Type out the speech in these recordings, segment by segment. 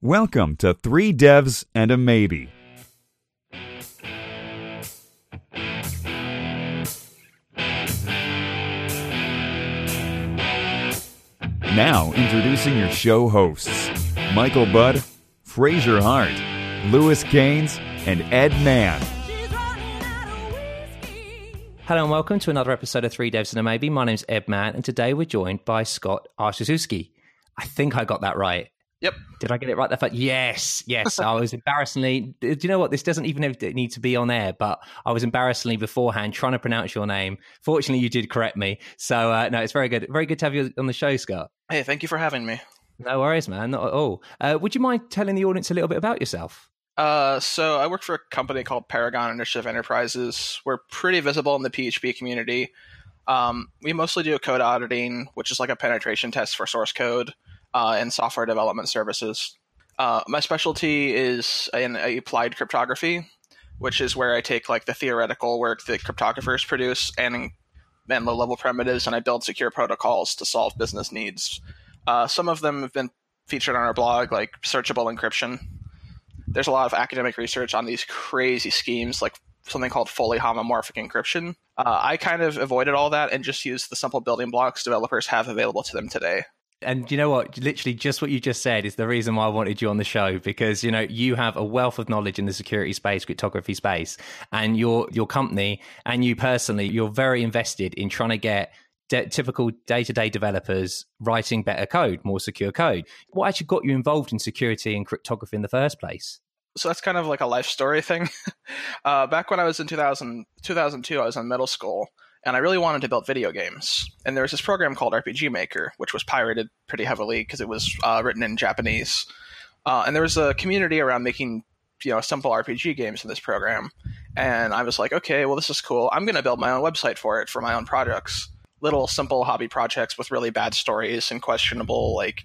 Welcome to Three Devs and a Maybe. Now, introducing your show hosts Michael Budd, Fraser Hart, Lewis Cains, and Edd Mann. Hello and welcome to another episode of Three Devs and a Maybe. My name's Edd Mann, and today we're joined by Scott Arciszewski. I think I got that right. Yep. Did I get it right? That fact, yes, yes. I was embarrassingly. Do you know what? This doesn't even need to be on air, but I was embarrassingly beforehand trying to pronounce your name. Fortunately, you did correct me. So uh, no, it's very good. Very good to have you on the show, Scott. Hey, thank you for having me. No worries, man. Not at all. Uh, would you mind telling the audience a little bit about yourself? Uh, so I work for a company called Paragon Initiative Enterprises. We're pretty visible in the PHP community. Um, we mostly do code auditing, which is like a penetration test for source code uh, and software development services. Uh, my specialty is in applied cryptography, which is where I take like the theoretical work that cryptographers produce and and low level primitives, and I build secure protocols to solve business needs. Uh, some of them have been featured on our blog, like searchable encryption. There's a lot of academic research on these crazy schemes, like something called fully homomorphic encryption. Uh, I kind of avoided all that and just used the simple building blocks developers have available to them today. And you know what? Literally, just what you just said is the reason why I wanted you on the show because you know you have a wealth of knowledge in the security space, cryptography space, and your your company and you personally, you're very invested in trying to get de- typical day to day developers writing better code, more secure code. What actually got you involved in security and cryptography in the first place? So that's kind of like a life story thing. uh, back when I was in 2000, 2002, I was in middle school and I really wanted to build video games. And there was this program called RPG Maker, which was pirated pretty heavily because it was uh, written in Japanese. Uh, and there was a community around making you know simple RPG games in this program. And I was like, okay, well this is cool. I'm going to build my own website for it for my own projects. Little simple hobby projects with really bad stories and questionable like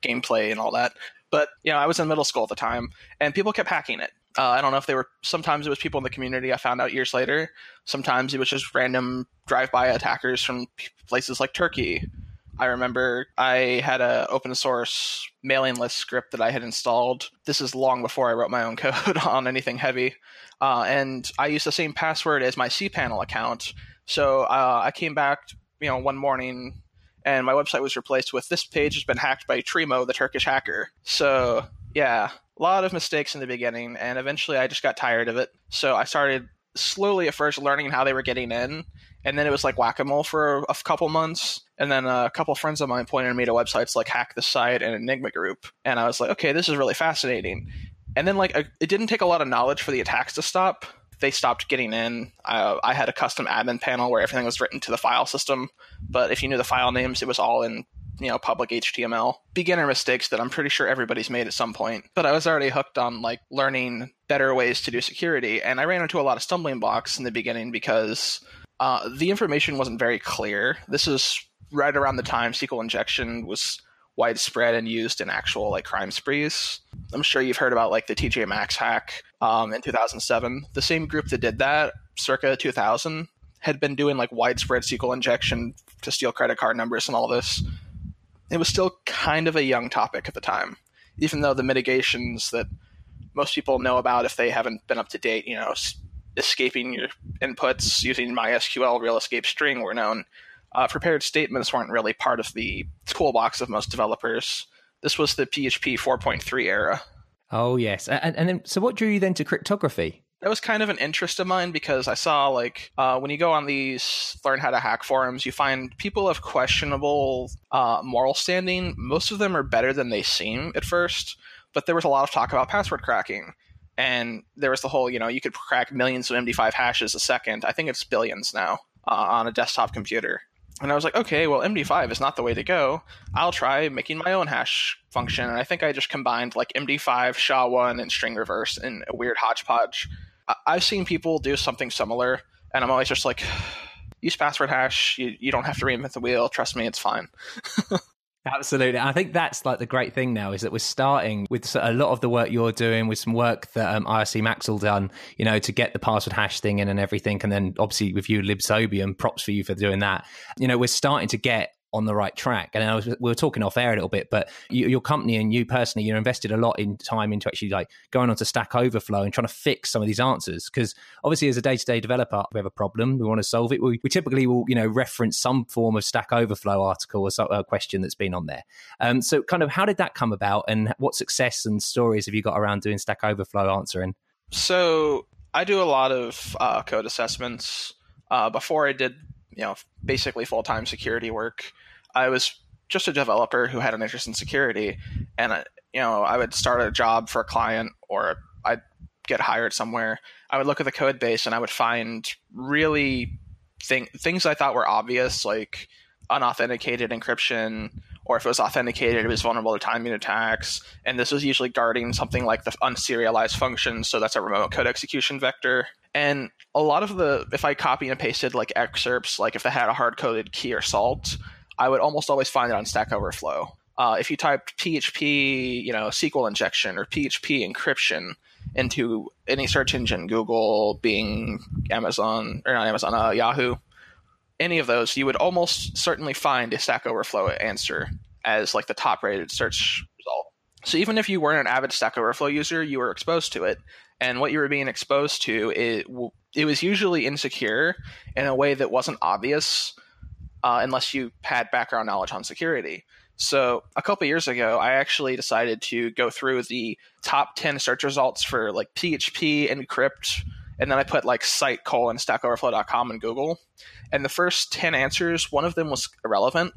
gameplay and all that. But you know, I was in middle school at the time, and people kept hacking it. Uh, I don't know if they were. Sometimes it was people in the community. I found out years later. Sometimes it was just random drive-by attackers from places like Turkey. I remember I had a open source mailing list script that I had installed. This is long before I wrote my own code on anything heavy, uh, and I used the same password as my cPanel account. So uh, I came back, you know, one morning, and my website was replaced with "This page has been hacked by Trimo, the Turkish hacker." So yeah, a lot of mistakes in the beginning, and eventually I just got tired of it. So I started slowly at first learning how they were getting in, and then it was like whack a mole for a couple months. And then uh, a couple friends of mine pointed me to websites like HackThisSite and Enigma Group, and I was like, okay, this is really fascinating. And then like it didn't take a lot of knowledge for the attacks to stop. They stopped getting in. I, I had a custom admin panel where everything was written to the file system, but if you knew the file names, it was all in you know public html beginner mistakes that i'm pretty sure everybody's made at some point. But i was already hooked on like learning better ways to do security and i ran into a lot of stumbling blocks in the beginning because uh, the information wasn't very clear. This is right around the time sql injection was widespread and used in actual like crime sprees. I'm sure you've heard about like the tj maxx hack um, in 2007 the same group that did that circa 2000 had been doing like widespread sql injection to steal credit card numbers and all this it was still kind of a young topic at the time, even though the mitigations that most people know about if they haven't been up to date, you know, escaping your inputs using MySQL real escape string were known. Uh, prepared statements weren't really part of the toolbox of most developers. This was the PHP 4.3 era. Oh yes, and, and then so what drew you then to cryptography? That was kind of an interest of mine because I saw like uh, when you go on these learn how to hack forums, you find people of questionable uh, moral standing. Most of them are better than they seem at first, but there was a lot of talk about password cracking. And there was the whole, you know, you could crack millions of MD5 hashes a second. I think it's billions now uh, on a desktop computer. And I was like, okay, well, MD5 is not the way to go. I'll try making my own hash function. And I think I just combined like MD5, SHA-1, and string reverse in a weird hodgepodge. I've seen people do something similar, and I'm always just like, use password hash. You, you don't have to reinvent the wheel. Trust me, it's fine. Absolutely. I think that's like the great thing now is that we're starting with a lot of the work you're doing with some work that um, ircmaxell done, you know, to get the password hash thing in and everything. And then obviously with you, Libsodium, props for you for doing that. You know, we're starting to get on the right track. And I was, we were talking off air a little bit, but you, your company and you personally, you're invested a lot in time into actually like going onto Stack Overflow and trying to fix some of these answers. Because obviously, as a day to day developer, we have a problem, we want to solve it. We, we, typically will, you know, reference some form of Stack Overflow article or some, question that's been on there. Um, so, kind of, how did that come about, and what success and stories have you got around doing Stack Overflow answering? So, I do a lot of uh, code assessments. Uh, before I did, you know, basically full time security work, I was just a developer who had an interest in security, and I, you know, I would start a job for a client or I'd get hired somewhere. I would look at the code base and I would find really thing, things I thought were obvious, like unauthenticated encryption, or if it was authenticated, it was vulnerable to timing attacks. And this was usually guarding something like the unserialized function, so that's a remote code execution vector. And a lot of the, if I copy and pasted like excerpts, like if they had a hard coded key or salt, I would almost always find it on Stack Overflow. Uh, if you typed PHP, you know, SQL injection or PHP encryption into any search engine, Google, Bing, Amazon, or not Amazon, uh, Yahoo, any of those, you would almost certainly find a Stack Overflow answer as like the top rated search result. So even if you weren't an avid Stack Overflow user, you were exposed to it. And what you were being exposed to, it, it was usually insecure in a way that wasn't obvious uh, unless you had background knowledge on security. So a couple years ago, I actually decided to go through the top 10 search results for like PHP encrypt and then I put like site colon stackoverflow.com and Google. And the first 10 answers, one of them was irrelevant,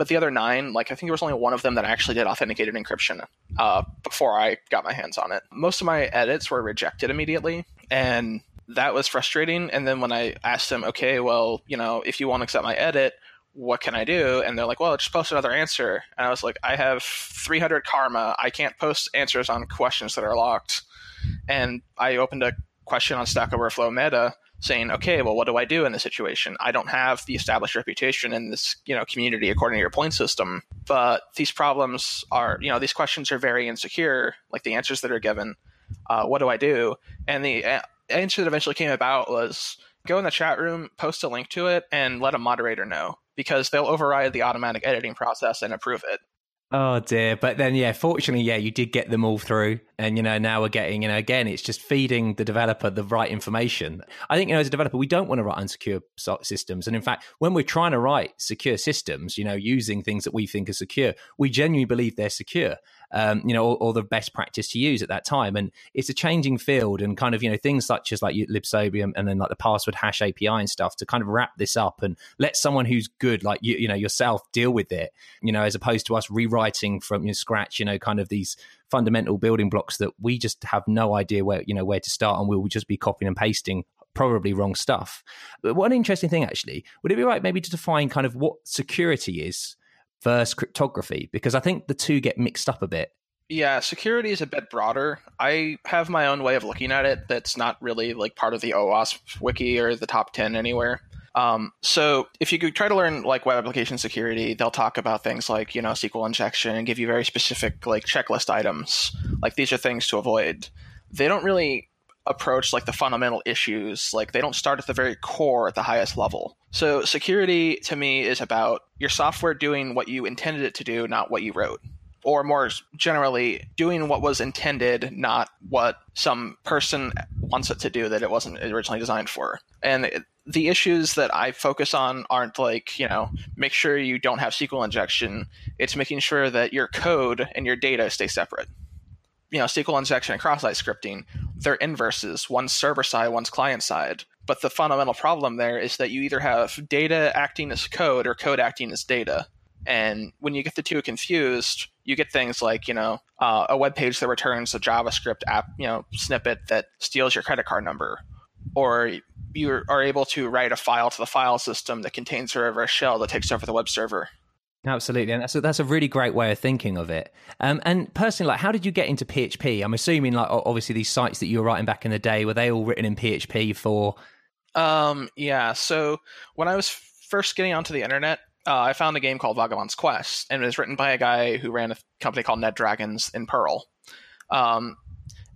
but the other nine, like I think there was only one of them that actually did authenticated encryption uh, before I got my hands on it. Most of my edits were rejected immediately, and that was frustrating. And then when I asked them, okay, well, you know, if you want to accept my edit, what can I do? And they're like, well, just post another answer. And I was like, I have 300 karma. I can't post answers on questions that are locked. And I opened a question on Stack Overflow meta saying, okay, well, what do I do in this situation? I don't have the established reputation in this, you know, community according to your point system, but these problems are, you know, these questions are very insecure, like the answers that are given. Uh, what do I do? And the answer that eventually came about was go in the chat room, post a link to it, and let a moderator know because they'll override the automatic editing process and approve it. Oh dear. But then, yeah, fortunately, yeah, you did get them all through. And, you know, now we're getting, you know, again, it's just feeding the developer the right information. I think, you know, as a developer, we don't want to write unsecure systems. And in fact, when we're trying to write secure systems, you know, using things that we think are secure, we genuinely believe they're secure um, you know, or, or, the best practice to use at that time. And it's a changing field, and kind of you know things such as like libsodium and then like the password hash API and stuff to kind of wrap this up and let someone who's good, like you, you know, yourself, deal with it. You know, as opposed to us rewriting from you know, scratch. You know, kind of these fundamental building blocks that we just have no idea where you know where to start, and we'll just be copying and pasting probably wrong stuff. But one interesting thing, actually, would it be right maybe to define kind of what security is versus cryptography? Because I think the two get mixed up a bit. Yeah, security is a bit broader. I have my own way of looking at it that's not really like part of the OWASP wiki or the top 10 anywhere. Um, so if you could try to learn like web application security, they'll talk about things like, you know, SQL injection and give you very specific like checklist items. Like these are things to avoid. They don't really approach like the fundamental issues. Like they don't start at the very core at the highest level. So security to me is about your software doing what you intended it to do, not what you wrote. Or more generally, doing what was intended, not what some person wants it to do that it wasn't originally designed for. And the issues that I focus on aren't like, you know, make sure you don't have SQL injection. It's making sure that your code and your data stay separate you know, SQL injection and cross-site scripting, they're inverses. One's server side, one's client side. But the fundamental problem there is that you either have data acting as code or code acting as data. And when you get the two confused, you get things like, you know, uh, a web page that returns a JavaScript app, you know, snippet that steals your credit card number, or you are able to write a file to the file system that contains a reverse shell that takes over the web server. Absolutely, and that's a, that's a really great way of thinking of it. Um, and personally, like, how did you get into PHP? I'm assuming, like, obviously, these sites that you were writing back in the day were they all written in PHP for? Um, yeah. So when I was first getting onto the internet, uh, I found a game called Vagabond's Quest, and it was written by a guy who ran a company called NetDragons in Perl. Um,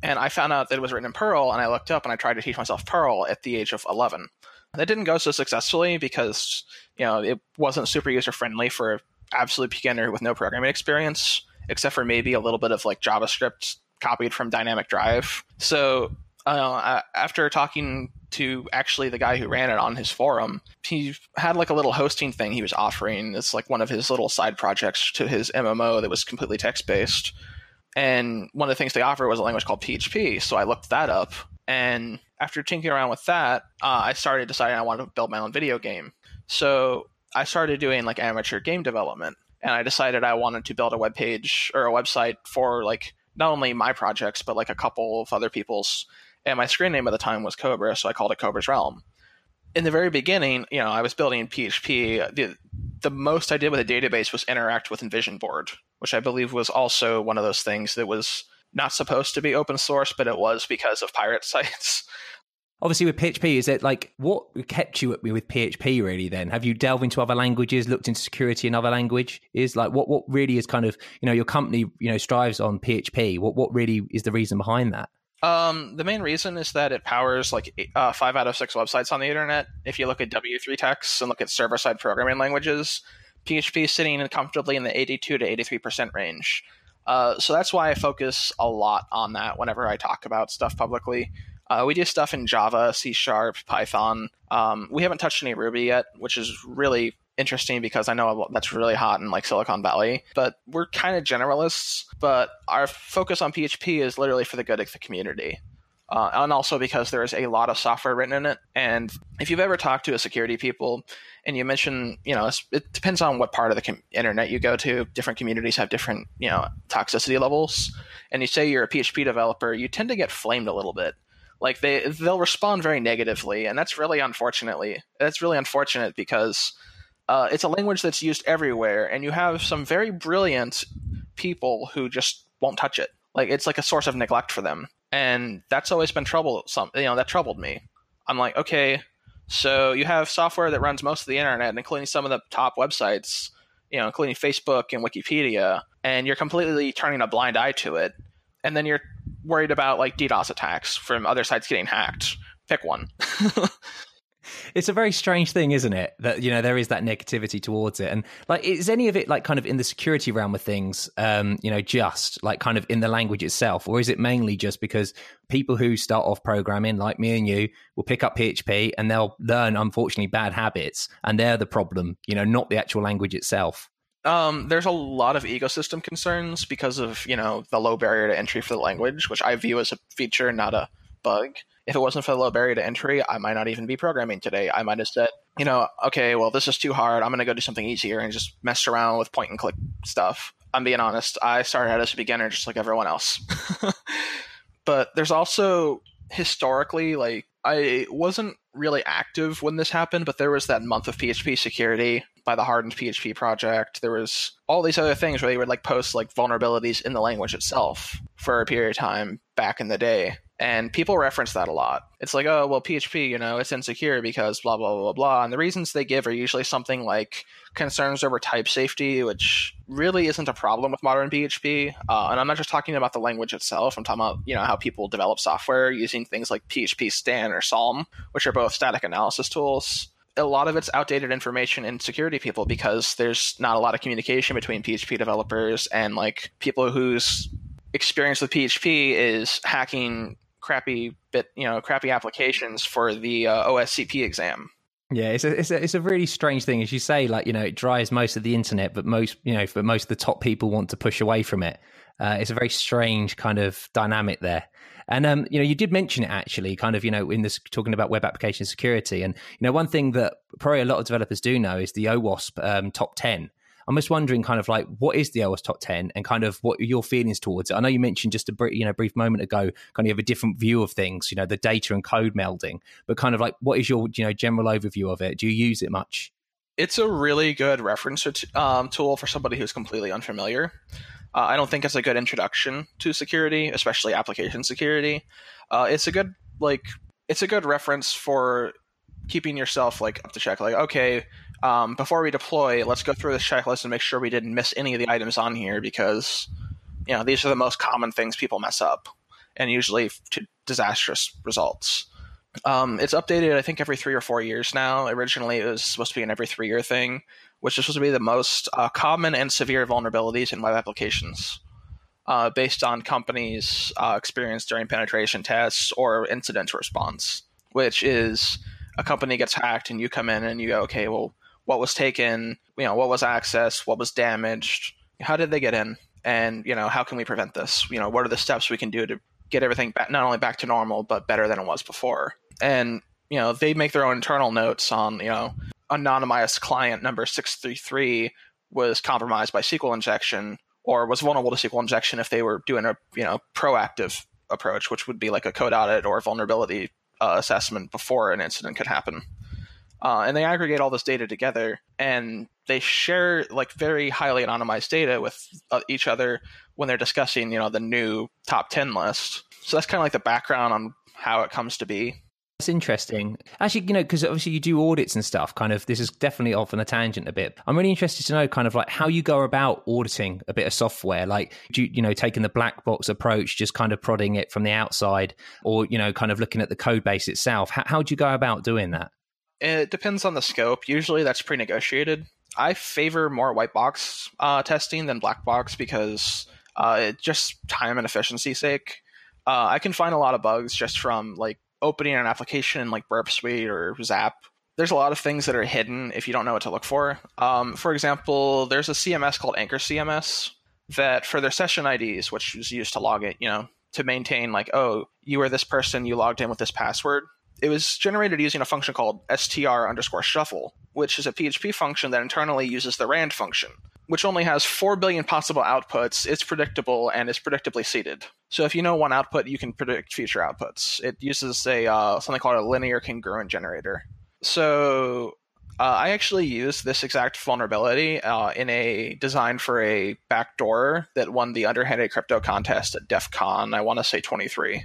and I found out that it was written in Perl, and I looked up and I tried to teach myself Perl at the age of 11. That didn't go so successfully because you know it wasn't super user friendly for absolute beginner with no programming experience, except for maybe a little bit of like JavaScript copied from Dynamic Drive. So uh, after talking to actually the guy who ran it on his forum, he had like a little hosting thing he was offering. It's like one of his little side projects to his MMO that was completely text based. And one of the things they offer was a language called PHP. So I looked that up. And after tinkering around with that, uh, I started deciding I wanted to build my own video game. So I started doing like amateur game development. And I decided I wanted to build a web page or a website for like not only my projects, but like a couple of other people's and my screen name at the time was Cobra, so I called it Cobra's Realm. In the very beginning, you know, I was building PHP. The, the most I did with a database was interact with Invision Board, which I believe was also one of those things that was not supposed to be open source, but it was because of pirate sites. Obviously, with PHP, is it like what kept you at me with PHP really? Then have you delved into other languages, looked into security in other language? Is like what what really is kind of you know your company you know strives on PHP? What what really is the reason behind that? Um, the main reason is that it powers like uh, five out of six websites on the internet. If you look at W3Techs and look at server side programming languages, PHP is sitting comfortably in the 82 to 83% range. Uh, so that's why I focus a lot on that whenever I talk about stuff publicly. Uh, we do stuff in Java, C Sharp, Python. Um, we haven't touched any Ruby yet, which is really interesting because I know that's really hot in like Silicon Valley. But we're kind of generalists, but our focus on PHP is literally for the good of the community. Uh, and also because there is a lot of software written in it. And if you've ever talked to a security people and you mention, you know, it depends on what part of the com- internet you go to. Different communities have different, you know, toxicity levels. And you say you're a PHP developer, you tend to get flamed a little bit. Like they they'll respond very negatively, and that's really unfortunately that's really unfortunate because uh, it's a language that's used everywhere, and you have some very brilliant people who just won't touch it. Like it's like a source of neglect for them, and that's always been trouble. Some you know that troubled me. I'm like, okay, so you have software that runs most of the internet, including some of the top websites, you know, including Facebook and Wikipedia, and you're completely turning a blind eye to it, and then you're worried about like DDoS attacks from other sites getting hacked. Pick one. it's a very strange thing, isn't it? That you know there is that negativity towards it, and like is any of it like kind of in the security realm of things? Um, you know, just like kind of in the language itself, or is it mainly just because people who start off programming, like me and you, will pick up PHP and they'll learn unfortunately bad habits, and they're the problem. You know, not the actual language itself. Um, there's a lot of ecosystem concerns because of you know the low barrier to entry for the language, which I view as a feature, not a bug if it wasn't for the low barrier to entry, I might not even be programming today. I might have said, you know, okay, well, this is too hard. I'm going to go do something easier and just mess around with point and click stuff. I'm being honest. I started out as a beginner just like everyone else. but there's also historically, like, I wasn't really active when this happened, but there was that month of PHP security by the hardened PHP project. There was all these other things where they would like post like vulnerabilities in the language itself for a period of time back in the day. And people reference that a lot. It's like, oh, well, PHP, you know, it's insecure because blah, blah, blah, blah. And the reasons they give are usually something like concerns over type safety, which really isn't a problem with modern PHP. Uh, and I'm not just talking about the language itself. I'm talking about, you know, how people develop software using things like PHP Stan or Psalm, which are both static analysis tools a lot of it's outdated information in security people because there's not a lot of communication between PHP developers and like people whose experience with PHP is hacking crappy bit, you know, crappy applications for the uh, OSCP exam. Yeah, it's a, it's a it's a really strange thing, as you say. Like you know, it drives most of the internet, but most you know, but most of the top people want to push away from it. Uh, it's a very strange kind of dynamic there. And um, you know, you did mention it actually, kind of, you know, in this talking about web application security. And you know, one thing that probably a lot of developers do know is the OWASP um, top ten. I'm just wondering, kind of like, what is the OWASP top ten, and kind of what your feelings towards it. I know you mentioned just a brief, you know brief moment ago, kind of you have a different view of things, you know, the data and code melding. But kind of like, what is your you know general overview of it? Do you use it much? It's a really good reference um, tool for somebody who's completely unfamiliar. Uh, I don't think it's a good introduction to security, especially application security. Uh, it's a good like it's a good reference for keeping yourself like up to check. Like, okay, um, before we deploy, let's go through this checklist and make sure we didn't miss any of the items on here because you know these are the most common things people mess up, and usually to disastrous results. Um, it's updated, I think, every three or four years now. Originally, it was supposed to be an every three year thing, which is supposed to be the most uh, common and severe vulnerabilities in web applications, uh, based on companies' uh, experience during penetration tests or incident response. Which is a company gets hacked, and you come in and you go, okay, well, what was taken? You know, what was accessed? What was damaged? How did they get in? And you know, how can we prevent this? You know, what are the steps we can do to get everything back, not only back to normal, but better than it was before? and you know they make their own internal notes on you know anonymized client number 633 was compromised by SQL injection or was vulnerable to SQL injection if they were doing a you know proactive approach, which would be like a code audit or vulnerability uh, assessment before an incident could happen. Uh, and they aggregate all this data together and they share like very highly anonymized data with uh, each other when they're discussing you know the new top 10 list so that's kind of like the background on how it comes to be that's interesting. Actually, you know, because obviously you do audits and stuff, kind of, this is definitely off on a tangent a bit. I'm really interested to know kind of like how you go about auditing a bit of software. Like, do you, you know, taking the black box approach, just kind of prodding it from the outside, or, you know, kind of looking at the code base itself? How, how do you go about doing that? It depends on the scope. Usually that's pre negotiated. I favor more white box uh, testing than black box because uh, it just time and efficiency sake. Uh, I can find a lot of bugs just from like opening an application in like Burp Suite or Zap, there's a lot of things that are hidden if you don't know what to look for. Um, for example, there's a CMS called Anchor CMS that for their session IDs, which is used to log it, you know, to maintain like, oh, you are this person, you logged in with this password. It was generated using a function called str underscore shuffle, which is a PHP function that internally uses the rand function which only has 4 billion possible outputs, it's predictable and is predictably seeded. So if you know one output, you can predict future outputs. It uses a uh, something called a linear congruent generator. So uh, I actually used this exact vulnerability uh, in a design for a backdoor that won the underhanded crypto contest at DEF CON, I want to say 23.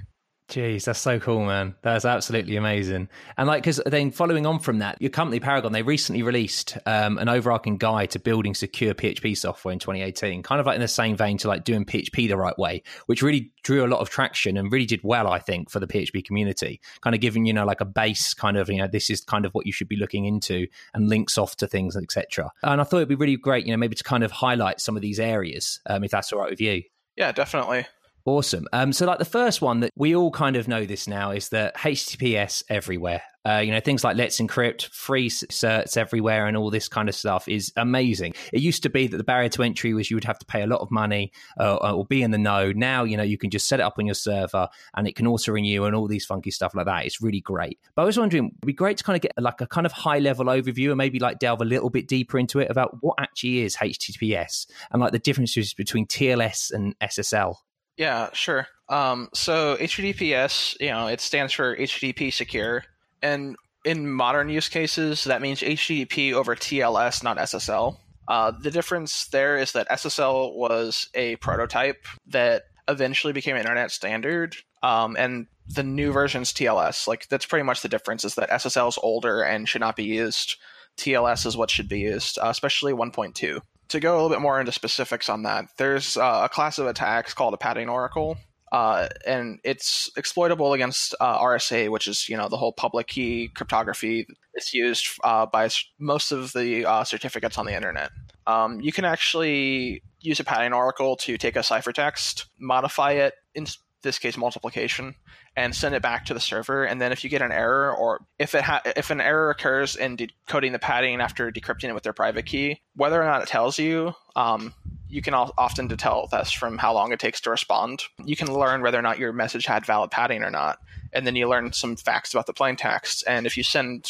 Jeez, that's so cool, man. That's absolutely amazing. And like, because then following on from that, your company Paragon, they recently released um, an overarching guide to building secure PHP software in 2018, kind of like in the same vein to like doing PHP the right way, which really drew a lot of traction and really did well, I think, for the PHP community. Kind of giving you know like a base, kind of you know this is kind of what you should be looking into, and links off to things, etc. And I thought it'd be really great, you know, maybe to kind of highlight some of these areas, um, if that's all right with you. Yeah, definitely. Awesome. Um, so, like the first one that we all kind of know this now is that HTTPS everywhere. Uh, you know, things like Let's Encrypt, free certs everywhere, and all this kind of stuff is amazing. It used to be that the barrier to entry was you would have to pay a lot of money uh, or be in the know. Now, you know, you can just set it up on your server and it can auto renew and all these funky stuff like that. It's really great. But I was wondering, it'd be great to kind of get like a kind of high level overview and maybe like delve a little bit deeper into it about what actually is HTTPS and like the differences between TLS and SSL. Yeah, sure. Um, so HTTPS, you know, it stands for HTTP secure, and in modern use cases, that means HTTP over TLS, not SSL. Uh, the difference there is that SSL was a prototype that eventually became internet standard, um, and the new version's TLS. Like that's pretty much the difference. Is that SSL is older and should not be used. TLS is what should be used, uh, especially 1.2 to go a little bit more into specifics on that, there's uh, a class of attacks called a padding oracle. Uh, and it's exploitable against uh, RSA, which is you know the whole public key cryptography. It's used uh, by most of the uh, certificates on the internet. Um, you can actually use a padding oracle to take a ciphertext, modify it in this case multiplication, and send it back to the server. And then if you get an error, or if it ha- if an error occurs in decoding the padding after decrypting it with their private key, whether or not it tells you, um, you can often tell this from how long it takes to respond. You can learn whether or not your message had valid padding or not, and then you learn some facts about the plain text. And if you send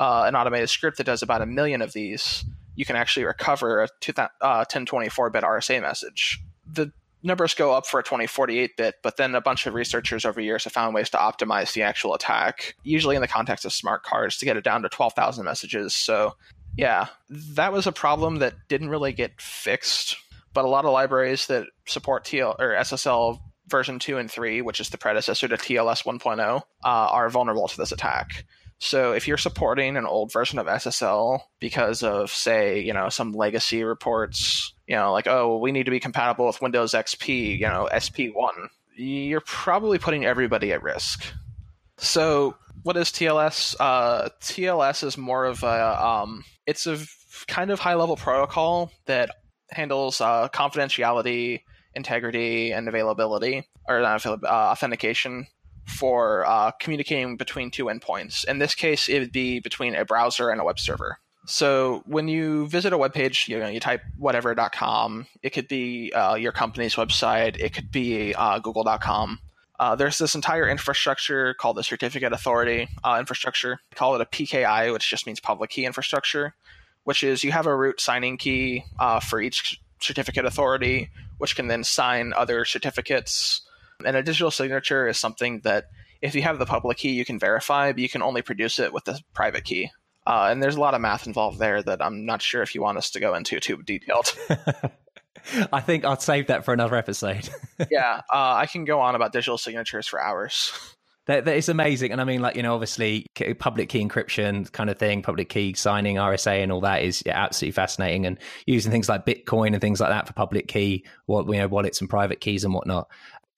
uh, an automated script that does about a million of these, you can actually recover a 1024 uh, RSA message. The numbers go up for a 2048 bit, but then a bunch of researchers over years have found ways to optimize the actual attack, usually in the context of smart cards, to get it down to 12,000 messages. So, yeah, that was a problem that didn't really get fixed. But a lot of libraries that support TL or SSL version 2 and 3, which is the predecessor to TLS 1.0, uh, are vulnerable to this attack. So if you're supporting an old version of SSL because of, say, you know, some legacy reports, you know, like, oh, we need to be compatible with Windows XP, you know, SP1, you're probably putting everybody at risk. So, what is TLS? Uh, TLS is more of a um, it's a kind of high level protocol that handles uh, confidentiality, integrity, and availability or uh, authentication for uh, communicating between two endpoints. In this case, it would be between a browser and a web server. So when you visit a web page, you know, you type whatever.com. It could be uh, your company's website. It could be uh, google.com. Uh, there's this entire infrastructure called the Certificate Authority uh, infrastructure. We call it a PKI, which just means public key infrastructure, which is you have a root signing key uh, for each certificate authority, which can then sign other certificates. And a digital signature is something that if you have the public key, you can verify, but you can only produce it with the private key. Uh, and there's a lot of math involved there that I'm not sure if you want us to go into too detailed. I think I'll save that for another episode. yeah, uh, I can go on about digital signatures for hours. That, that is amazing. And I mean, like, you know, obviously public key encryption kind of thing, public key signing, RSA and all that is yeah, absolutely fascinating. And using things like Bitcoin and things like that for public key, what, you know, wallets and private keys and whatnot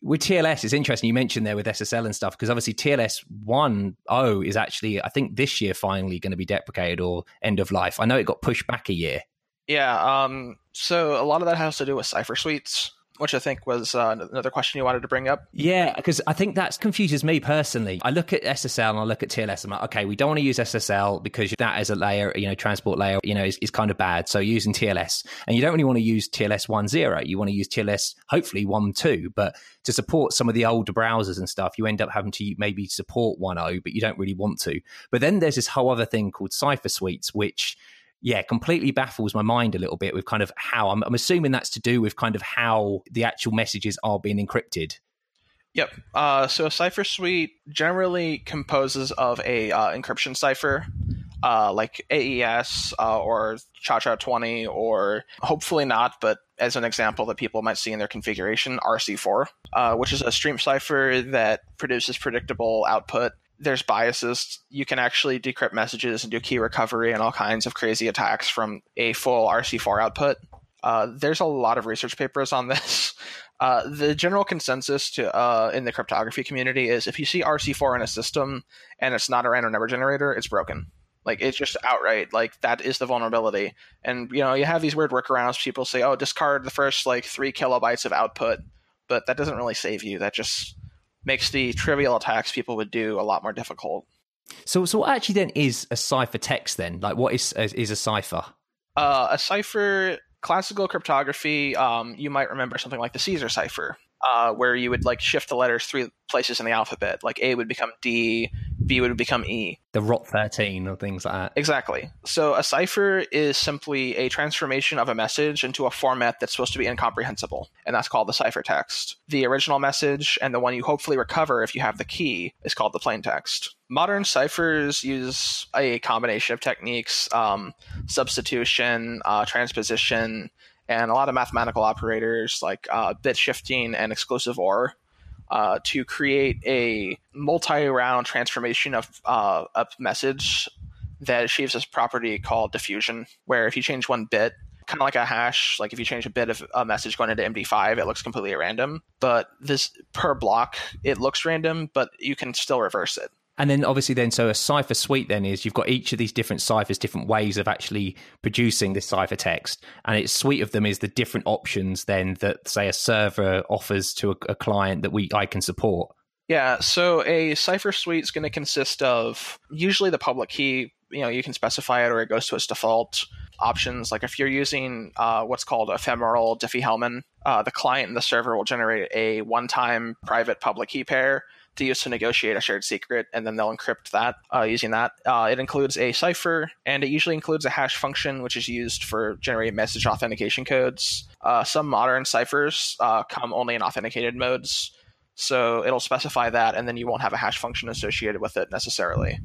with TLS, it's interesting you mentioned there with SSL and stuff because obviously TLS 1.0 is actually, I think, this year finally going to be deprecated or end of life. I know it got pushed back a year. Yeah. Um, so a lot of that has to do with cipher suites which I think was uh, another question you wanted to bring up. Yeah, because I think that confuses me personally. I look at SSL and I look at TLS. I'm like, okay, we don't want to use SSL because that as a layer, you know, transport layer, you know, is, is kind of bad. So using TLS, and you don't really want to use TLS 1.0. You want to use TLS hopefully 1.2, but to support some of the older browsers and stuff, you end up having to maybe support 1.0, but you don't really want to. But then there's this whole other thing called Cipher Suites, which yeah, completely baffles my mind a little bit with kind of how I'm, I'm assuming that's to do with kind of how the actual messages are being encrypted. Yep. Uh, so a cipher suite generally composes of a uh, encryption cipher, uh, like AES uh, or ChaCha20, or hopefully not, but as an example that people might see in their configuration, RC4, uh, which is a stream cipher that produces predictable output there's biases. You can actually decrypt messages and do key recovery and all kinds of crazy attacks from a full RC4 output. Uh, there's a lot of research papers on this. Uh, the general consensus to uh, in the cryptography community is if you see RC4 in a system and it's not a random number generator, it's broken. Like it's just outright like that is the vulnerability. And you know you have these weird workarounds. People say, "Oh, discard the first like three kilobytes of output," but that doesn't really save you. That just makes the trivial attacks people would do a lot more difficult. So, so what actually then is a cipher text then? Like, what is is a cipher? Uh, a cipher, classical cryptography. Um, you might remember something like the Caesar cipher, uh, where you would like shift the letters three places in the alphabet. Like A would become D, B would become E. The ROT 13 or things like that. Exactly. So a cipher is simply a transformation of a message into a format that's supposed to be incomprehensible, and that's called the ciphertext. The original message and the one you hopefully recover if you have the key is called the plaintext. Modern ciphers use a combination of techniques, um, substitution, uh, transposition, and a lot of mathematical operators like uh, bit shifting and exclusive OR uh, to create a multi-round transformation of uh, a message that achieves this property called diffusion, where if you change one bit, kind of like a hash, like if you change a bit of a message going into MD5, it looks completely random. But this per block, it looks random, but you can still reverse it. And then obviously then so a cipher suite then is you've got each of these different ciphers, different ways of actually producing this ciphertext. And its suite of them is the different options then that say a server offers to a, a client that we I can support. Yeah, so a cipher suite is going to consist of usually the public key. You know, you can specify it or it goes to its default options. Like if you're using uh, what's called ephemeral Diffie-Hellman, uh, the client and the server will generate a one-time private public key pair to use to negotiate a shared secret, and then they'll encrypt that uh, using that. Uh, it includes a cipher, and it usually includes a hash function, which is used for generating message authentication codes. Uh, some modern ciphers uh, come only in authenticated modes, so it'll specify that, and then you won't have a hash function associated with it necessarily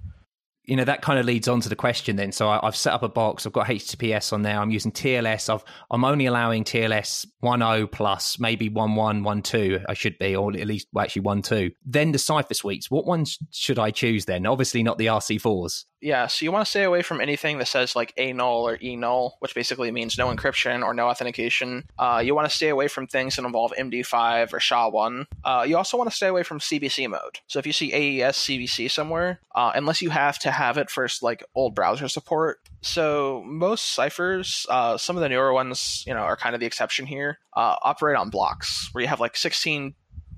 you know that kind of leads on to the question then. So I, have set up a box i've got https on there i'm using tls I've, i'm only allowing tls 1.0 plus maybe 1.1 1.2 i should be or at least well, actually 1.2 then the cipher suites what ones should i choose then? Obviously not the rc4s Yeah, so you want to stay away from anything that says like a null or e null, which basically means no encryption or no authentication. Uh, you want to stay away from things that involve MD5 or SHA-1. Uh, you also want to stay away from CBC mode. So if you see AES CBC somewhere, uh, unless you have to have it for like old browser support. So most ciphers, uh, some of the newer ones, you know, are kind of the exception here. Uh, operate on blocks where you have like 16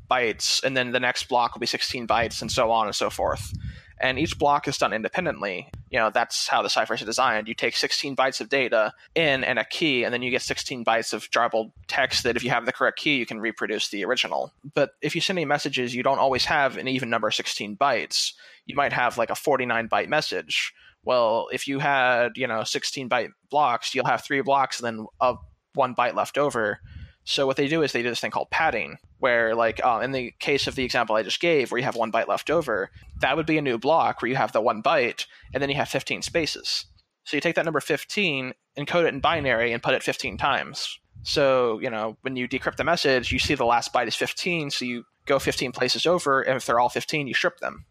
bytes, and then the next block will be 16 bytes, and so on and so forth and each block is done independently. You know, that's how the ciphers are designed. You take 16 bytes of data in and a key, and then you get 16 bytes of jarbled text that if you have the correct key, you can reproduce the original. But if you send any messages, you don't always have an even number of 16 bytes. You might have like a 49 byte message. Well, if you had, you know, 16 byte blocks, you'll have three blocks and then a one byte left over so what they do is they do this thing called padding, where like uh, in the case of the example I just gave, where you have one byte left over, that would be a new block where you have the one byte and then you have 15 spaces. So you take that number 15, encode it in binary, and put it 15 times. So you know when you decrypt the message, you see the last byte is 15, so you go 15 places over, and if they're all 15, you strip them.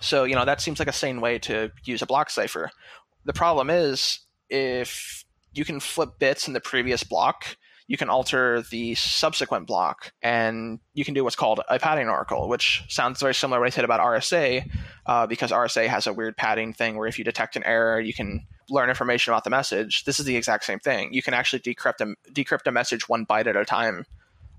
So you know that seems like a sane way to use a block cipher. The problem is if you can flip bits in the previous block, you can alter the subsequent block and you can do what's called a padding oracle, which sounds very similar to what I said about RSA, uh, because RSA has a weird padding thing where if you detect an error, you can learn information about the message. This is the exact same thing. You can actually decrypt a, decrypt a message one byte at a time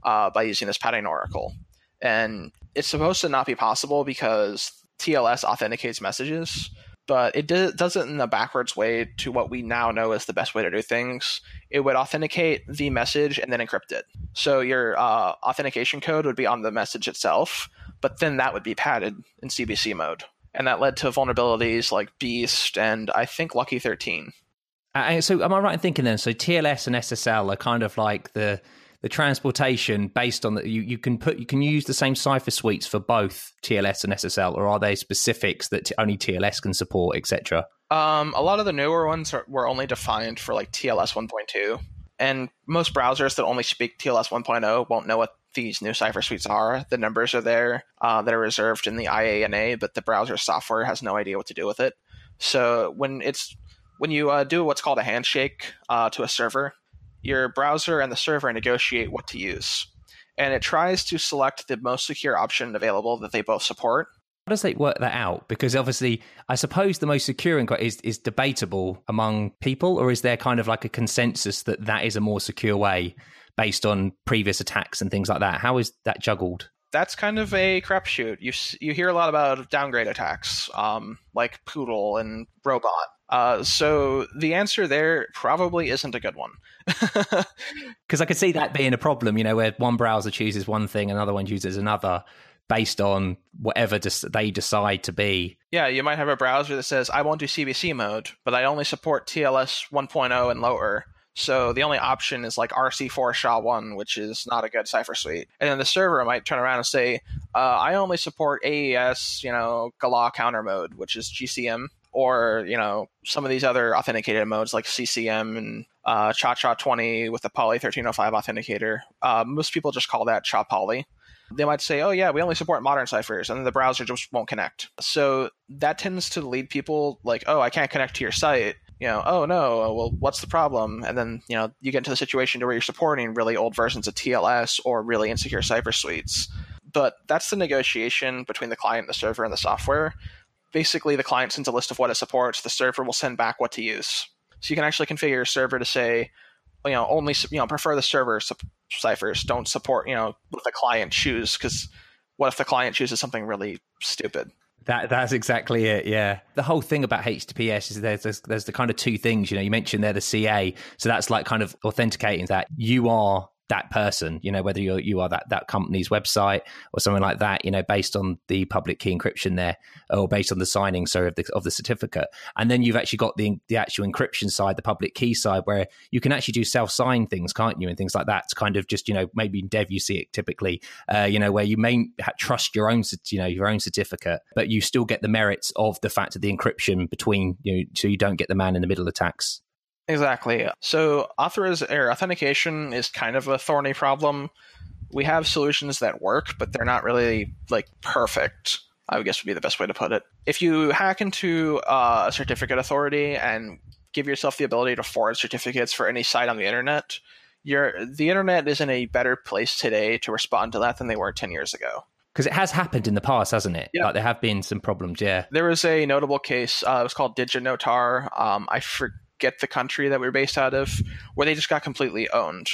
uh, by using this padding oracle. And it's supposed to not be possible because TLS authenticates messages but it does it in a backwards way to what we now know is the best way to do things. It would authenticate the message and then encrypt it. So your uh, authentication code would be on the message itself, but then that would be padded in CBC mode. And that led to vulnerabilities like Beast and I think Lucky 13. Uh, so am I right in thinking then? So TLS and SSL are kind of like the the transportation based on that you, you can put you can use the same cipher suites for both TLS and SSL, or are they specifics that only TLS can support, etc.? Um, a lot of the newer ones are, were only defined for like TLS 1.2, and most browsers that only speak TLS 1.0 won't know what these new cipher suites are. The numbers are there uh, that are reserved in the IANA, but the browser software has no idea what to do with it. So when it's when you uh, do what's called a handshake uh, to a server, your browser and the server negotiate what to use. And it tries to select the most secure option available that they both support. How does they work that out? Because obviously, I suppose the most secure is is debatable among people, or is there kind of like a consensus that that is a more secure way based on previous attacks and things like that? How is that juggled? That's kind of a crapshoot. You you hear a lot about downgrade attacks, um, like Poodle and Robot, uh, so the answer there probably isn't a good one. Because I could see that being a problem, you know, where one browser chooses one thing, another one chooses another based on whatever they decide to be. Yeah, you might have a browser that says, I won't do CBC mode, but I only support TLS 1.0 and lower. So the only option is like RC4 SHA-1, which is not a good cipher suite. And then the server might turn around and say, uh, I only support AES, you know, Galois counter mode, which is GCM or you know some of these other authenticated modes like CCM and uh, ChaCha20 with the Poly 1305 authenticator. Uh, most people just call that Cha Poly. They might say, "Oh yeah, we only support modern ciphers," and the browser just won't connect. So that tends to lead people like, "Oh, I can't connect to your site." You know, "Oh no, well, what's the problem?" And then you know you get into the situation where you're supporting really old versions of TLS or really insecure cipher suites. But that's the negotiation between the client, the server, and the software basically the client sends a list of what it supports. The server will send back what to use. So you can actually configure your server to say, you know, only you know prefer the server ciphers. Don't support you know what the client choose because what if the client chooses something really stupid? That that's exactly it. Yeah, the whole thing about HTTPS is there's, there's there's the kind of two things. You know, you mentioned there the CA, so that's like kind of authenticating that you are that person, you know, whether you're, you are that, that company's website or something like that, you know, based on the public key encryption there or based on the signing, sorry, of the, of the certificate. And then you've actually got the, the actual encryption side, the public key side, where you can actually do self sign things, can't you? And things like that. It's kind of just, you know, maybe in dev, you see it typically, uh, you know, where you may trust your own, you know, your own certificate, but you still get the merits of the fact of the encryption between, you know, so you don't get the man in the middle attacks. Exactly. So authoriz- or authentication is kind of a thorny problem. We have solutions that work, but they're not really like perfect. I would guess would be the best way to put it. If you hack into uh, a certificate authority and give yourself the ability to forward certificates for any site on the internet, you're, the internet is in a better place today to respond to that than they were 10 years ago. Because it has happened in the past, hasn't it? Yeah. Like there have been some problems, yeah. There was a notable case. Uh, it was called DigiNotar. Um, I forget the country that we were based out of, where they just got completely owned.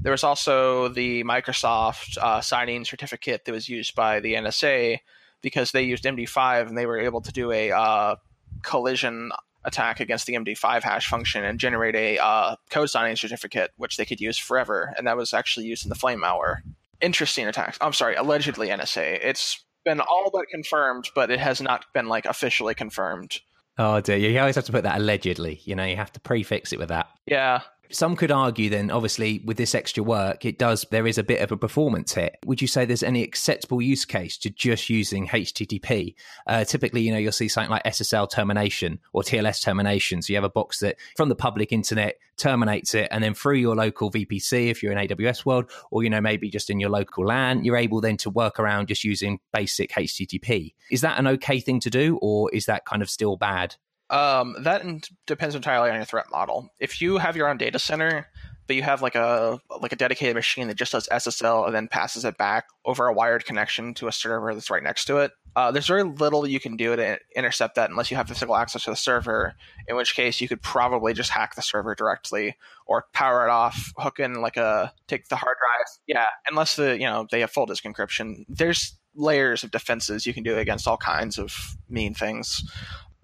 There was also the Microsoft uh, signing certificate that was used by the NSA because they used MD5 and they were able to do a uh, collision attack against the MD5 hash function and generate a uh, code signing certificate, which they could use forever. And that was actually used in the Flame Hour. Interesting attacks. I'm sorry, allegedly NSA. It's been all but confirmed, but it has not been like officially confirmed. Oh dear, you always have to put that allegedly. You know, you have to prefix it with that. Yeah, Some could argue then, obviously, with this extra work, it does, there is a bit of a performance hit. Would you say there's any acceptable use case to just using HTTP? Uh, typically, you know, you'll see something like SSL termination or TLS termination. So you have a box that from the public internet terminates it, and then through your local VPC, if you're in AWS world, or, you know, maybe just in your local LAN, you're able then to work around just using basic HTTP. Is that an okay thing to do, or is that kind of still bad? Um, that in- depends entirely on your threat model. If you have your own data center, but you have like a like a dedicated machine that just does SSL and then passes it back over a wired connection to a server that's right next to it, uh, there's very little you can do to intercept that unless you have physical access to the server. In which case, you could probably just hack the server directly or power it off, hook in like a take the hard drive. Yeah, unless the you know they have full disk encryption. There's layers of defenses you can do against all kinds of mean things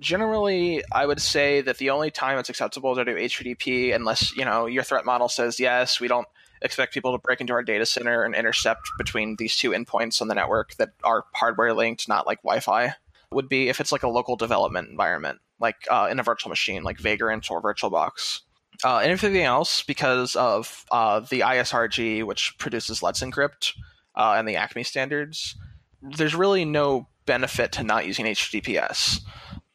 generally i would say that the only time it's acceptable to do http unless you know your threat model says yes we don't expect people to break into our data center and intercept between these two endpoints on the network that are hardware linked not like wi-fi would be if it's like a local development environment like uh, in a virtual machine like vagrant or virtualbox. Uh, and everything else because of uh, the isrg which produces let's encrypt uh, and the acme standards there's really no benefit to not using https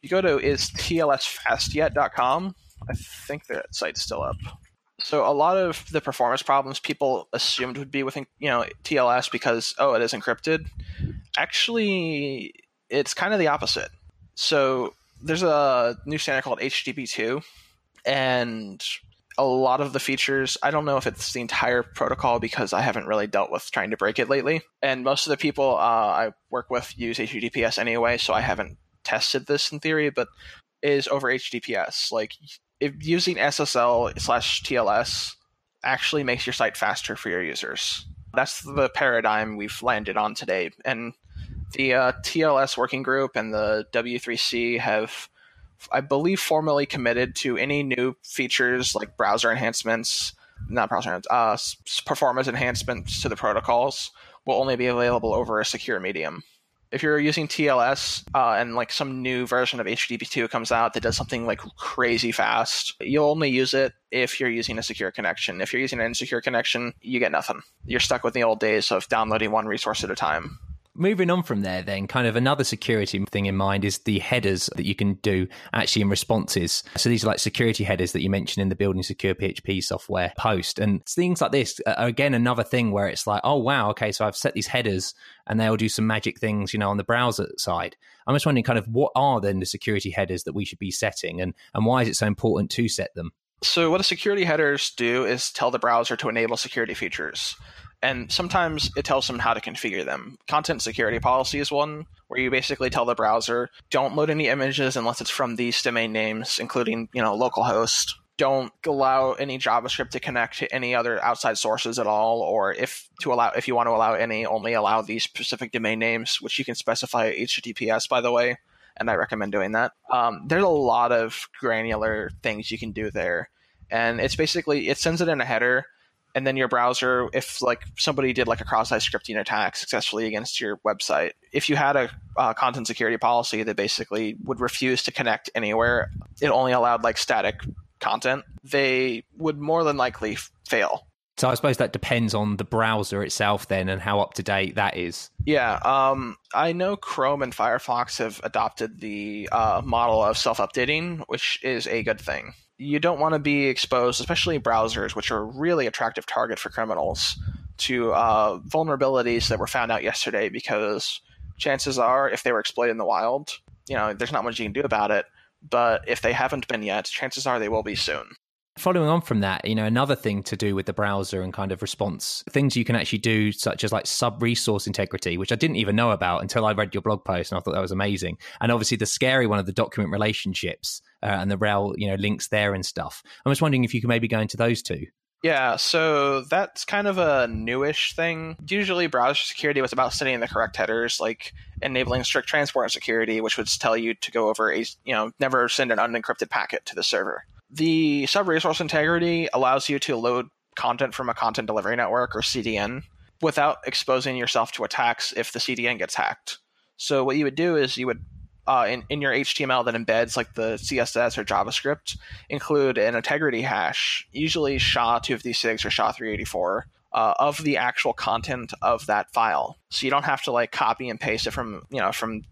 you go to is tlsfastyet.com. I think that site's still up. So a lot of the performance problems people assumed would be with you know TLS because oh it is encrypted. Actually, it's kind of the opposite. So there's a new standard called HTTP2, and a lot of the features i don't know if it's the entire protocol because i haven't really dealt with trying to break it lately and most of the people uh, i work with use https anyway so i haven't tested this in theory, but is over HTTPS. Like if using SSL slash TLS actually makes your site faster for your users. That's the paradigm we've landed on today. And the uh, TLS working group and the W3C have, I believe, formally committed to any new features like browser enhancements, not browser enhancements, uh, performance enhancements to the protocols will only be available over a secure medium if you're using TLS uh, and like some new version of HTTP2 comes out that does something like crazy fast, you'll only use it if you're using a secure connection. If you're using an insecure connection, you get nothing. You're stuck with the old days of downloading one resource at a time moving on from there then kind of another security thing in mind is the headers that you can do actually in responses. So these are like security headers that you mentioned in the building secure php software post. And things like this are again another thing where it's like oh wow okay so i've set these headers and they'll do some magic things you know on the browser side. I'm just wondering kind of what are then the security headers that we should be setting and and why is it so important to set them? So what the security headers do is tell the browser to enable security features and sometimes it tells them how to configure them. Content security policy is one where you basically tell the browser don't load any images unless it's from these domain names, including you know localhost. Don't allow any JavaScript to connect to any other outside sources at all, or if to allow if you want to allow any, only allow these specific domain names, which you can specify HTTPS by the way, and I recommend doing that. Um, there's a lot of granular things you can do there, and it's basically it sends it in a header and then your browser if like somebody did like a cross-site scripting attack successfully against your website if you had a uh, content security policy that basically would refuse to connect anywhere it only allowed like static content they would more than likely fail so I suppose that depends on the browser itself then and how up to date that is. Yeah, um, I know Chrome and Firefox have adopted the uh, model of self updating, which is a good thing you don't want to be exposed, especially browsers, which are a really attractive target for criminals, to uh, vulnerabilities that were found out yesterday because chances are, if they were exploited in the wild, you know, there's not much you can do about it. But if they haven't been yet, chances are they will be soon. Following on from that, you know, another thing to do with the browser and kind of response, things you can actually do, such as like sub resource integrity, which I didn't even know about until I read your blog post and I thought that was amazing. And obviously the scary one of the document relationships uh, and the rail you know, links there and stuff. I'm just wondering if you could maybe go into those two. Yeah, so that's kind of a newish thing. Usually, browser security was about setting the correct headers, like enabling strict transport security, which would tell you to go over a, you know, never send an unencrypted packet to the server. The sub resource integrity allows you to load content from a content delivery network or CDN without exposing yourself to attacks if the CDN gets hacked. So what you would do is you would uh, in, in your HTML that embeds like the CSS or JavaScript include an integrity hash, usually SHA-256 or SHA-384, uh, of the actual content of that file. So you don't have to like copy and paste it from you know from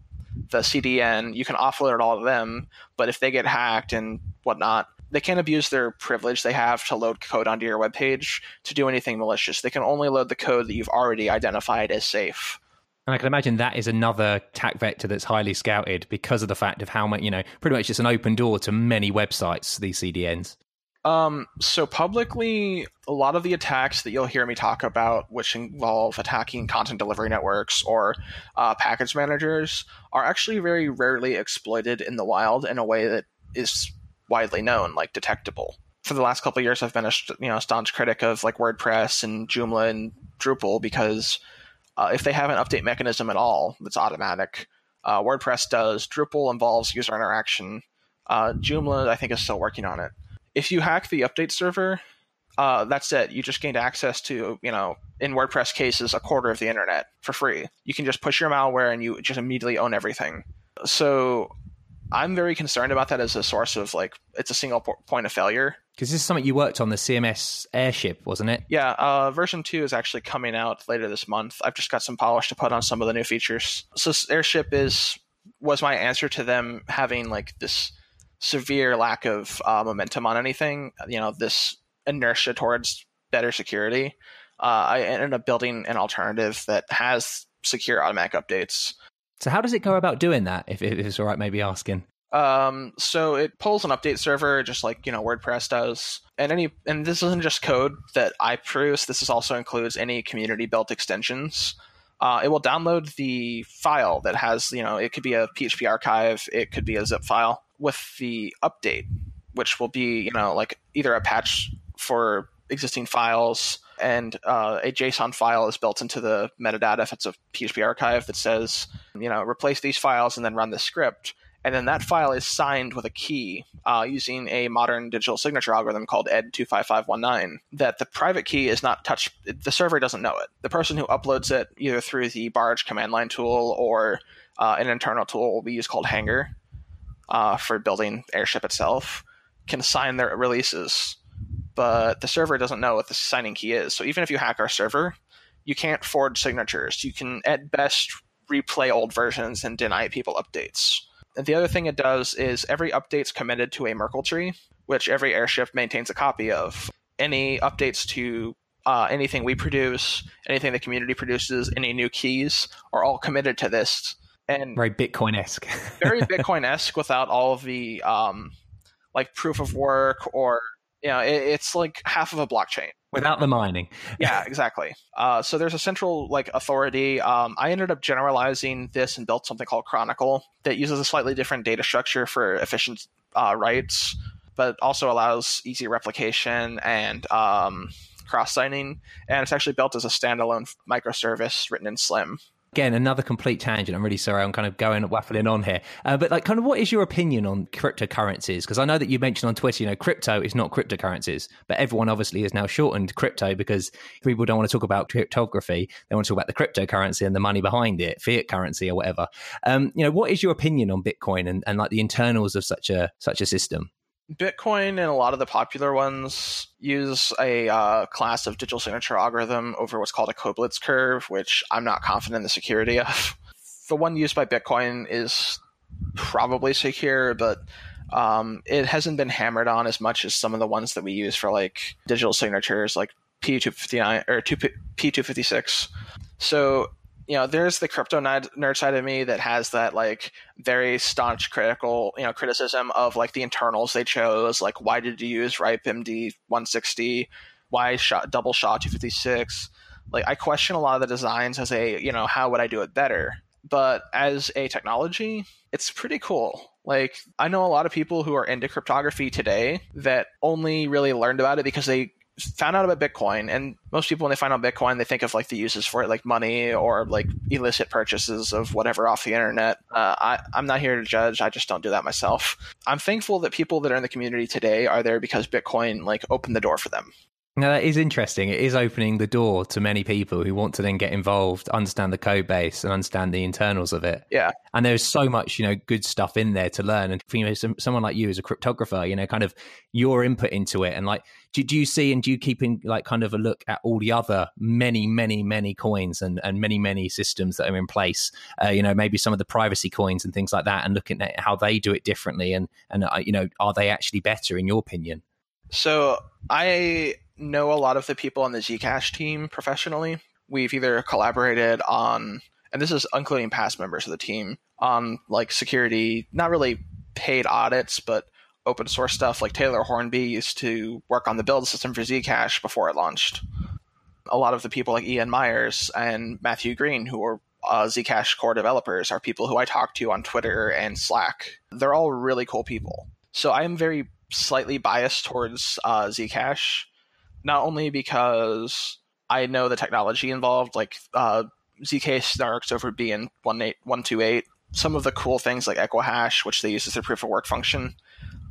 the CDN. You can offload it all to them, but if they get hacked and whatnot, they can't abuse their privilege they have to load code onto your web page to do anything malicious. They can only load the code that you've already identified as safe. And I can imagine that is another attack vector that's highly scouted because of the fact of how much, you know, pretty much it's an open door to many websites, these CDNs. Um, so publicly, a lot of the attacks that you'll hear me talk about, which involve attacking content delivery networks or uh, package managers, are actually very rarely exploited in the wild in a way that is widely known, like detectable. For the last couple years, I've been a you know staunch critic of like WordPress and Joomla and Drupal because uh, if they have an update mechanism at all that's automatic, uh, WordPress does. Drupal involves user interaction. Uh, Joomla, I think, is still working on it. If you hack the update server, uh, that's it. You just gained access to, you know, in WordPress cases, a quarter of the internet for free. You can just push your malware and you just immediately own everything. So I'm very concerned about that as a source of like it's a single point of failure. Because this is something you worked on the CMS Airship, wasn't it? Yeah, uh, version two is actually coming out later this month. I've just got some polish to put on some of the new features. So Airship is was my answer to them having like this severe lack of uh, momentum on anything. You know, this inertia towards better security. Uh, I ended up building an alternative that has secure automatic updates so how does it go about doing that? If, if it's all right, maybe asking. Um, so it pulls an update server just like you know WordPress does, and any and this isn't just code that I produce. This is also includes any community built extensions. Uh, it will download the file that has you know it could be a PHP archive, it could be a zip file with the update, which will be you know like either a patch for existing files and uh, a JSON file is built into the metadata if it's a PHP archive that says, you know, replace these files and then run the script. And then that file is signed with a key uh, using a modern digital signature algorithm called ED25519. That the private key is not touched, the server doesn't know it. The person who uploads it, either through the Barge command line tool or uh, an internal tool we use called Hangar uh, for building Airship itself, can sign their releases but the server doesn't know what the signing key is. So even if you hack our server, you can't forge signatures. You can at best replay old versions and deny people updates. And the other thing it does is every update's committed to a Merkle tree, which every airship maintains a copy of. Any updates to uh, anything we produce, anything the community produces, any new keys are all committed to this. And very Bitcoin esque. very Bitcoin esque without all of the um, like proof of work or yeah, it, it's like half of a blockchain without the mining. yeah, exactly. Uh, so there's a central like authority. Um, I ended up generalizing this and built something called Chronicle that uses a slightly different data structure for efficient uh, writes, but also allows easy replication and um, cross signing. And it's actually built as a standalone microservice written in Slim again another complete tangent. I'm really sorry. I'm kind of going waffling on here. Uh, but like kind of what is your opinion on cryptocurrencies? Because i know that you mentioned on twitter you know crypto is not cryptocurrencies but everyone obviously has now shortened crypto because people don't want to talk about cryptography. They want to talk about the cryptocurrency and the money behind it fiat currency or whatever. Um, you know what is your opinion on bitcoin and, and like the internals of such a such a system Bitcoin and a lot of the popular ones use a uh, class of digital signature algorithm over what's called a Koblitz curve, which I'm not confident in the security of. The one used by Bitcoin is probably secure, but um, it hasn't been hammered on as much as some of the ones that we use for like digital signatures, like P259 or P256. So you know, there's the crypto nerd side of me that has that like very staunch critical, you know, criticism of like the internals they chose. Like, why did you use RIPE MD 160? Why SHA double SHA 256? Like, I question a lot of the designs as a, you know, how would I do it better? But as a technology, it's pretty cool. Like, I know a lot of people who are into cryptography today that only really learned about it because they found out about Bitcoin, and most people when they find out Bitcoin, they think of like the uses for it, like money or like illicit purchases of whatever off the internet. Uh, I, I'm not here to judge. I just don't do that myself. I'm thankful that people that are in the community today are there because Bitcoin like opened the door for them. Now that is interesting. It is opening the door to many people who want to then get involved, understand the code base, and understand the internals of it. Yeah. And there's so much, you know, good stuff in there to learn. And for you know, some, someone like you as a cryptographer, you know, kind of your input into it, and like, do, do you see and do you keep in like kind of a look at all the other many, many, many coins and and many, many systems that are in place? Uh, you know, maybe some of the privacy coins and things like that, and looking at how they do it differently, and and uh, you know, are they actually better in your opinion? So I know a lot of the people on the Zcash team professionally. We've either collaborated on, and this is including past members of the team, on like security, not really paid audits, but open source stuff. Like Taylor Hornby used to work on the build system for Zcash before it launched. A lot of the people like Ian Miers and Matthew Green, who are uh, Zcash core developers, are people who I talk to on Twitter and Slack. They're all really cool people. So I am very slightly biased towards uh, Zcash not only because I know the technology involved, like uh, ZK snarks over BN one eight one two eight. Some of the cool things like Equihash, which they use as their proof of work function.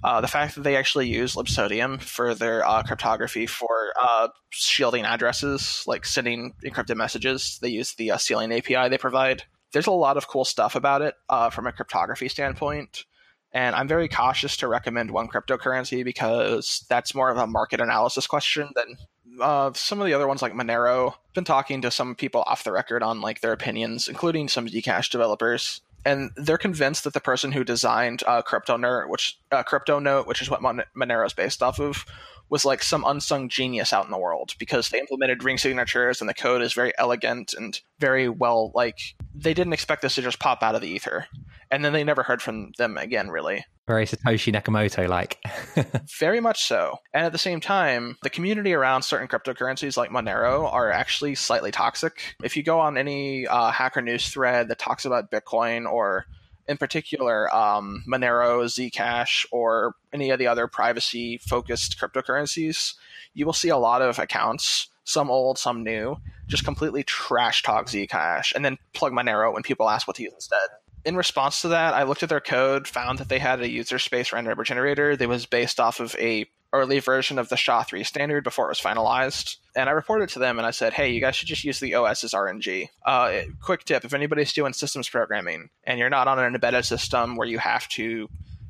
Uh, the fact that they actually use Libsodium for their uh, cryptography for uh, shielding addresses, like sending encrypted messages, they use the uh, sealing API they provide. There's a lot of cool stuff about it uh, from a cryptography standpoint. And I'm very cautious to recommend one cryptocurrency because that's more of a market analysis question than uh, some of the other ones like Monero. I've been talking to some people off the record on like their opinions, including some Zcash developers, and they're convinced that the person who designed uh, CryptoNote, which uh, CryptoNote, which is what Mon- Monero is based off of, was like some unsung genius out in the world because they implemented ring signatures and the code is very elegant and very well like they didn't expect this to just pop out of the ether and then they never heard from them again, really. Very Satoshi Nakamoto like. Very much so. And at the same time, the community around certain cryptocurrencies like Monero are actually slightly toxic. If you go on any uh, hacker news thread that talks about Bitcoin or in particular um, Monero, Zcash, or any of the other privacy focused cryptocurrencies, you will see a lot of accounts, some old, some new, just completely trash talk Zcash and then plug Monero when people ask what to use instead. In response to that, I looked at their code, found that they had a user space random number generator that was based off of a early version of the SHA-3 standard before it was finalized. And I reported to them and I said, hey, you guys should just use the OS as RNG. Uh, quick tip, if anybody's doing systems programming and you're not on an embedded system where you have to,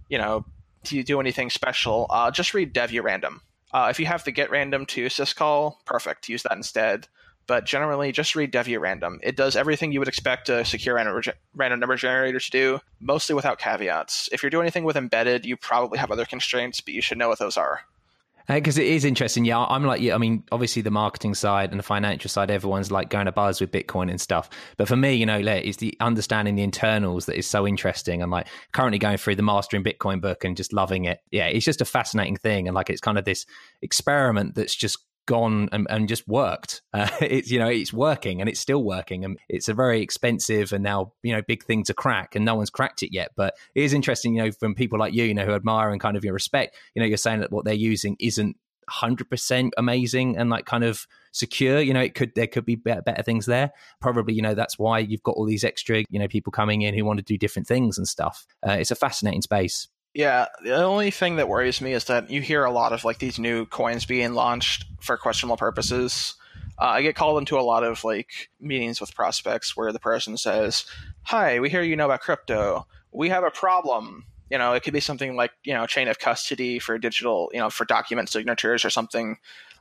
you know, to do anything special, uh, just read dev random. Uh, if you have the get random to syscall, perfect. Use that instead but generally just read dev random. It does everything you would expect a secure random number generator to do, mostly without caveats. If you're doing anything with embedded, you probably have other constraints, but you should know what those are. Because uh, it is interesting. Yeah, I'm like, yeah, I mean, obviously the marketing side and the financial side, everyone's like going to buzz with Bitcoin and stuff. But for me, you know, it's the understanding the internals that is so interesting. I'm like currently going through the Mastering Bitcoin book and just loving it. Yeah, it's just a fascinating thing. And like, it's kind of this experiment that's just gone and, and just worked. Uh, it's you know it's working and it's still working and it's a very expensive and now you know big thing to crack and no one's cracked it yet. But it is interesting, you know, from people like you, you know, who admire and kind of your respect. You know, you're saying that what they're using isn't hundred percent amazing and like kind of secure. You know, it could there could be better, better things there. Probably, you know, that's why you've got all these extra you know people coming in who want to do different things and stuff. Uh, it's a fascinating space. Yeah, the only thing that worries me is that you hear a lot of like these new coins being launched for questionable purposes. Uh, I get called into a lot of like meetings with prospects where the person says, "Hi, we hear you know about crypto. We have a problem." You know, it could be something like you know chain of custody for digital, you know, for document signatures or something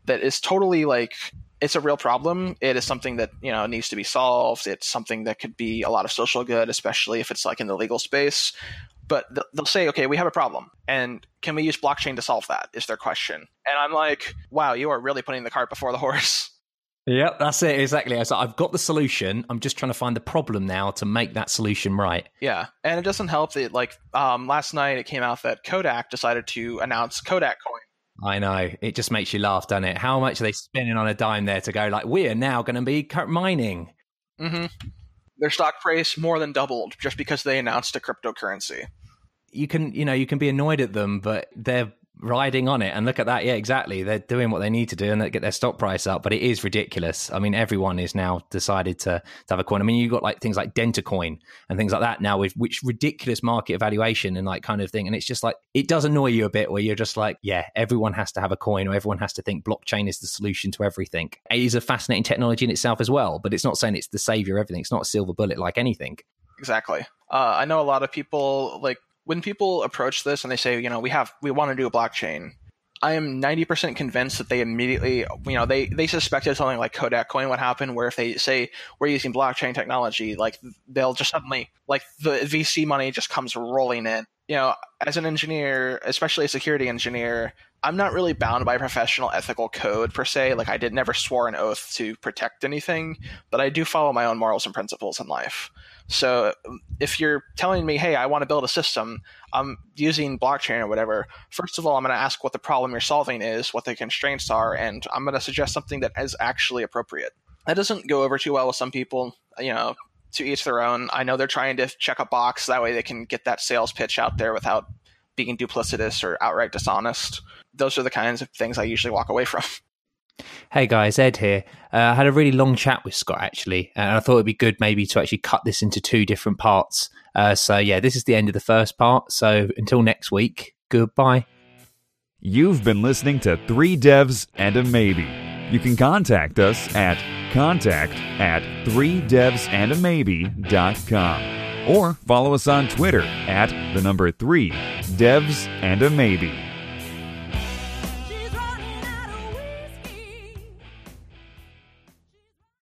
that is totally like it's a real problem. It is something that you know needs to be solved. It's something that could be a lot of social good, especially if it's like in the legal space but they'll say, okay, we have a problem. And can we use blockchain to solve that? Is their question. And I'm like, wow, you are really putting the cart before the horse. Yep, that's it exactly. I I've got the solution. I'm just trying to find the problem now to make that solution right. Yeah, and it doesn't help that like um, last night it came out that Kodak decided to announce Kodak Coin. I know it just makes you laugh, doesn't it? How much are they spending on a dime there to go like we are now going to be mining? Mm-hmm. Their stock price more than doubled just because they announced a cryptocurrency. You can, you know, you can be annoyed at them, but they're riding on it. And look at that. Yeah, exactly. They're doing what they need to do and they get their stock price up. But it is ridiculous. I mean, everyone is now decided to, to have a coin. I mean, you've got like things like Dentacoin and things like that now with which ridiculous market evaluation and like kind of thing. And it's just like, it does annoy you a bit where you're just like, yeah, everyone has to have a coin or everyone has to think blockchain is the solution to everything. It is a fascinating technology in itself as well, but it's not saying it's the savior of everything. It's not a silver bullet like anything. Exactly. Uh, I know a lot of people like when people approach this and they say, you know, we have we want to do a blockchain, I am 90% convinced that they immediately, you know, they, they suspected something like Kodak coin would happen, where if they say we're using blockchain technology, like they'll just suddenly, like the VC money just comes rolling in. You know, as an engineer, especially a security engineer, I'm not really bound by professional ethical code per se. Like I did never swore an oath to protect anything, but I do follow my own morals and principles in life. So um, if you're telling me, hey, I want to build a system, I'm using blockchain or whatever, first of all, I'm going to ask what the problem you're solving is, what the constraints are, and I'm going to suggest something that is actually appropriate. That doesn't go over too well with some people. You know, to each their own. I know they're trying to check a box that way they can get that sales pitch out there without being duplicitous or outright dishonest. Those are the kinds of things I usually walk away from. Hey guys, Edd here. Uh, I had a really long chat with Scott actually, and I thought it'd be good maybe to actually cut this into two different parts. Uh, so yeah, this is the end of the first part. So until next week, goodbye. You've been listening to Three Devs and a Maybe. You can contact us at contact at 3devsandamaybe.com or follow us on Twitter at the number 3 devs and a maybe.